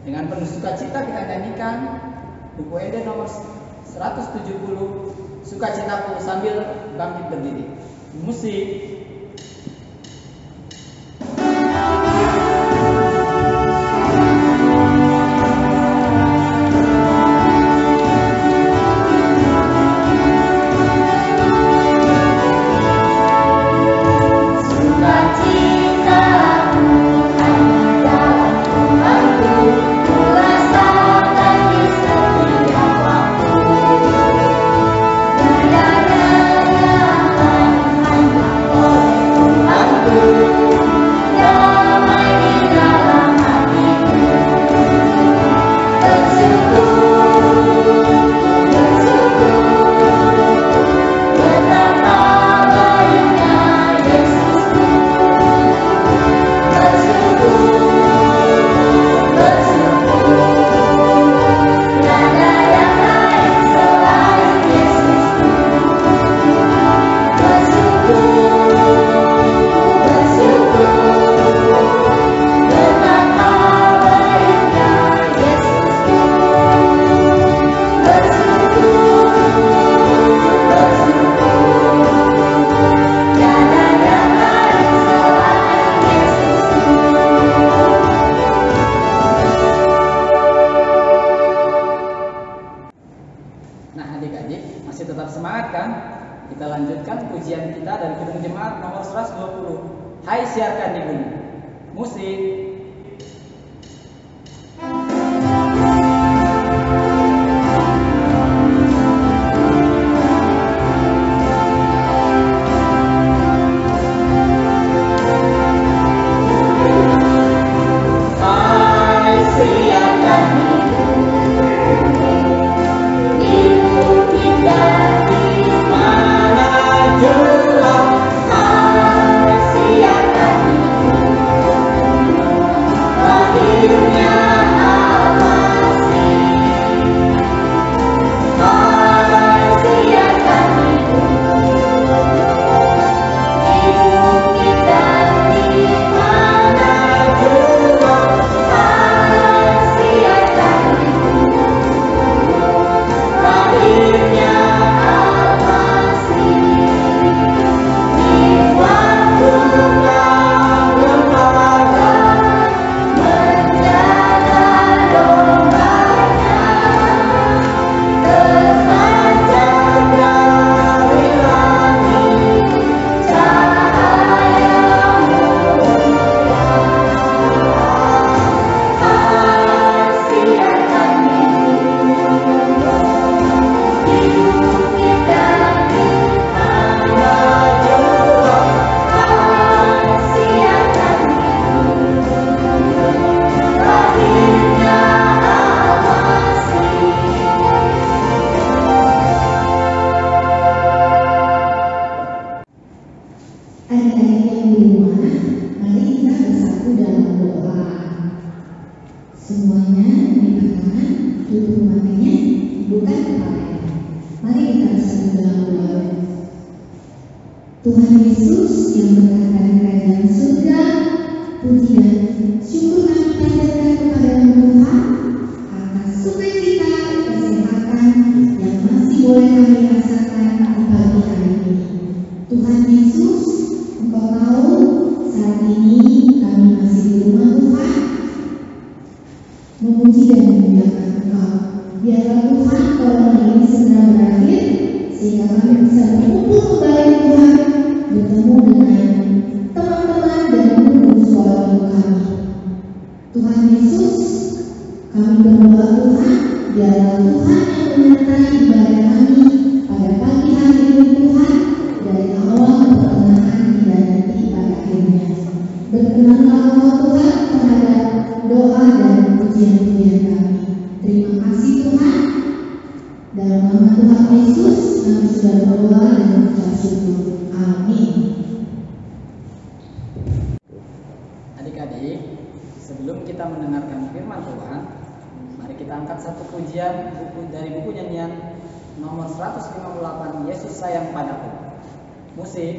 Dengan penuh sukacita kita nyanyikan buku Eden nomor 170 Sukacitaku sambil bangkit berdiri. Musik tidak menggunakan engkau. Biarlah Tuhan corona ini segera berakhir sehingga kami bisa berkumpul kembali Tuhan bertemu dengan teman-teman dan guru sekolah kami. Tuhan Yesus, kami berdoa Tuhan, biarlah Tuhan Adik-adik, sebelum kita mendengarkan firman Tuhan, mari kita angkat satu pujian buku, dari buku nyanyian nomor 158 Yesus sayang padaku. Musik.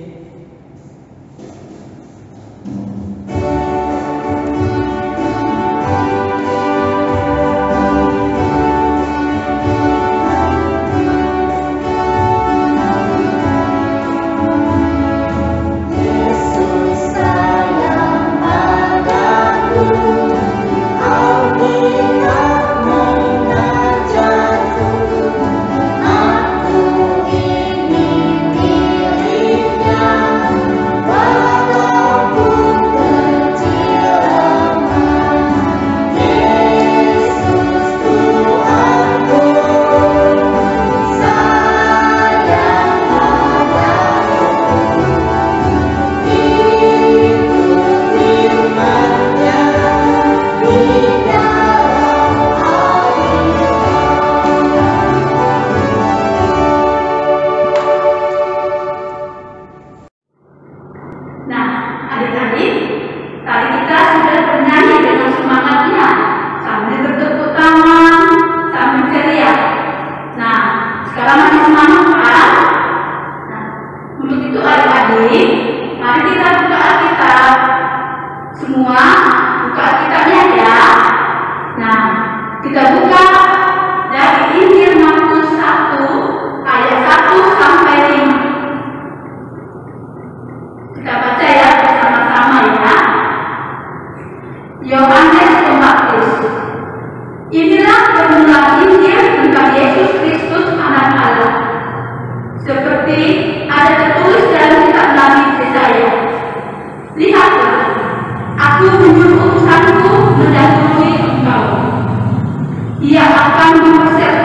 Ia akan mempersiapkan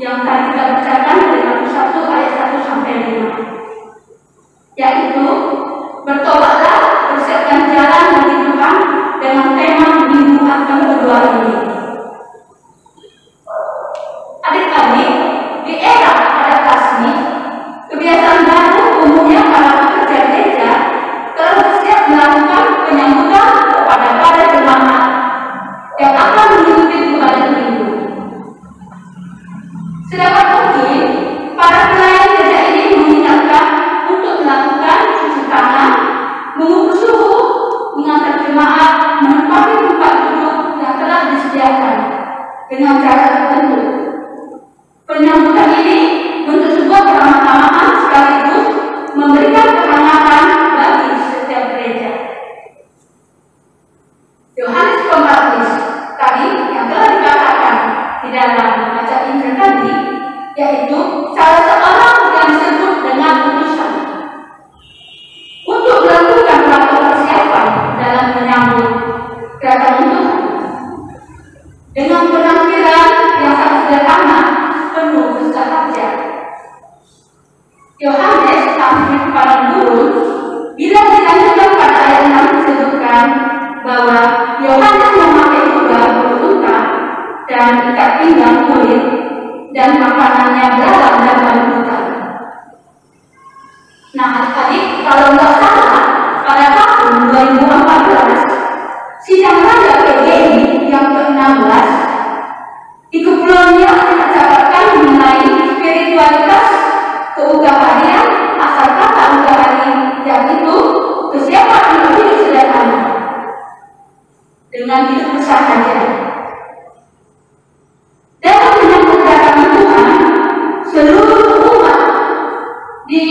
yang tadi kita bacakan dari satu ayat satu sampai lima, yaitu 跟他们家人 tinggal kulit dan makanannya dalam dan berbuka. Seluruh umat di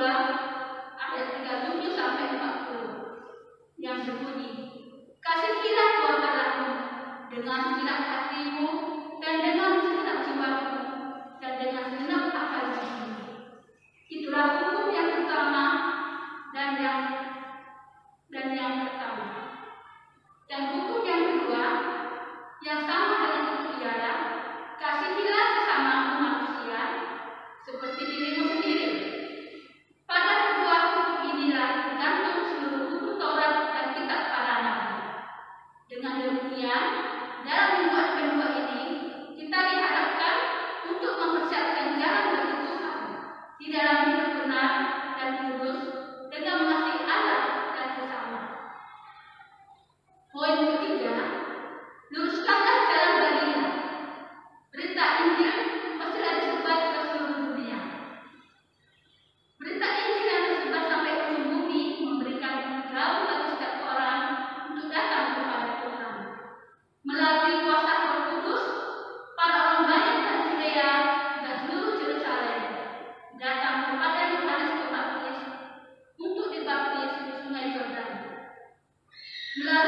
Domba ayat 37 sampai 40 yang berbunyi Kasihilah Tuhan Allahmu dengan segenap hatimu dan dengan segenap jiwamu dan dengan segenap akal budimu. Itulah hukum yang pertama dan yang dan yang pertama. Dan hukum yang kedua yang sama dengan itu ialah kasihilah sesama manusia seperti dirimu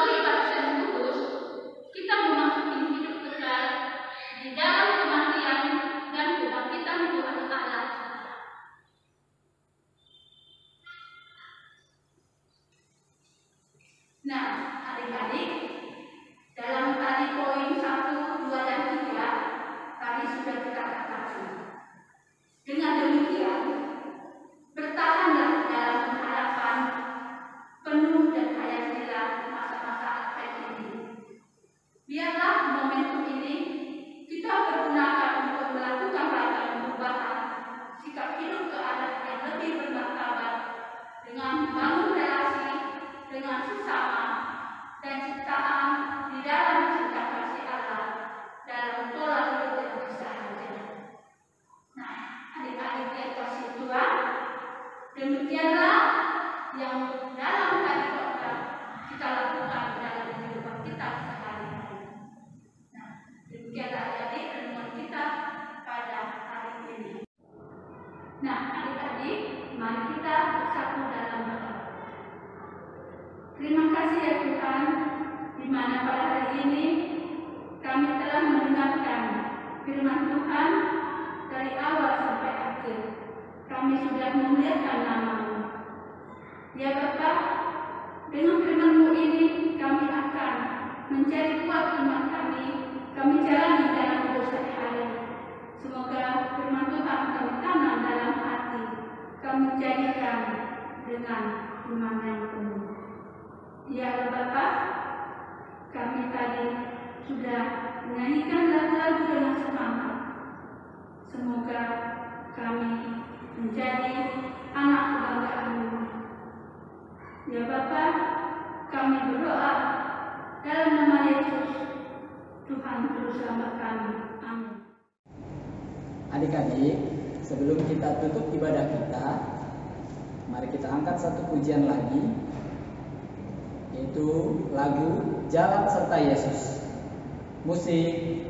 Hallelujah. Kami sudah memuliakan namamu. Ya Bapa, dengan firman-Mu ini kami akan mencari kuat iman kami, kami jalani dalam hidup sehari-hari. Semoga firman Tuhan kami tanam dalam hati, kami jadikan dengan iman yang penuh. Ya Bapa, kami tadi sudah menyanyikan lagu-lagu dengan semangat. Semoga kami menjadi anak kebanggaanmu. Ya Bapa, kami berdoa dalam nama Yesus. Tuhan selamat kami. Amin. Adik-adik, sebelum kita tutup ibadah kita, mari kita angkat satu pujian lagi, yaitu lagu Jalan Serta Yesus. Musik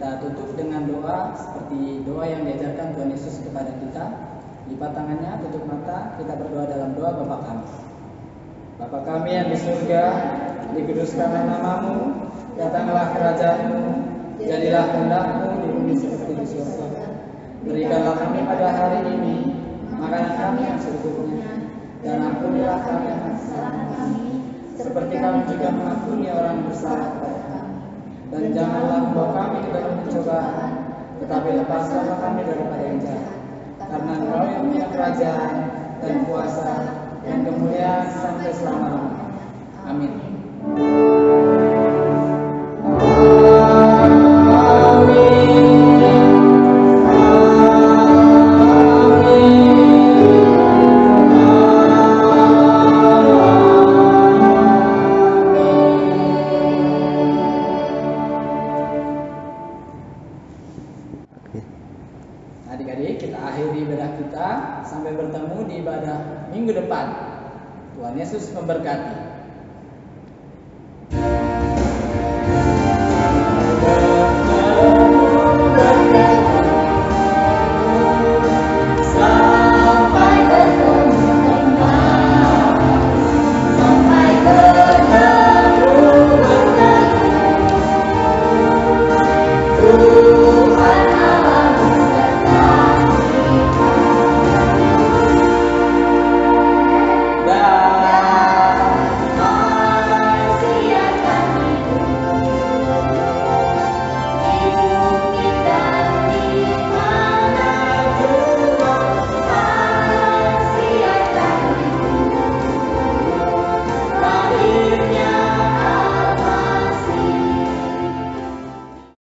kita tutup dengan doa seperti doa yang diajarkan Tuhan Yesus kepada kita. Lipat tangannya, tutup mata, kita berdoa dalam doa Bapa kami. Bapa kami yang di surga, dikuduskanlah namamu, datanglah kerajaanmu, jadilah kehendakmu di bumi seperti di surga. Berikanlah kami pada hari ini makanan kami yang secukupnya, dan ampunilah kami akan kesalahan kami, seperti kami juga mengampuni orang yang bersalah. Dan janganlah membawa kami ke dalam pencobaan, tetapi lepaskanlah kami daripada yang jahat. Karena Engkau yang punya kerajaan dan kuasa dan kemuliaan sampai selama-lamanya.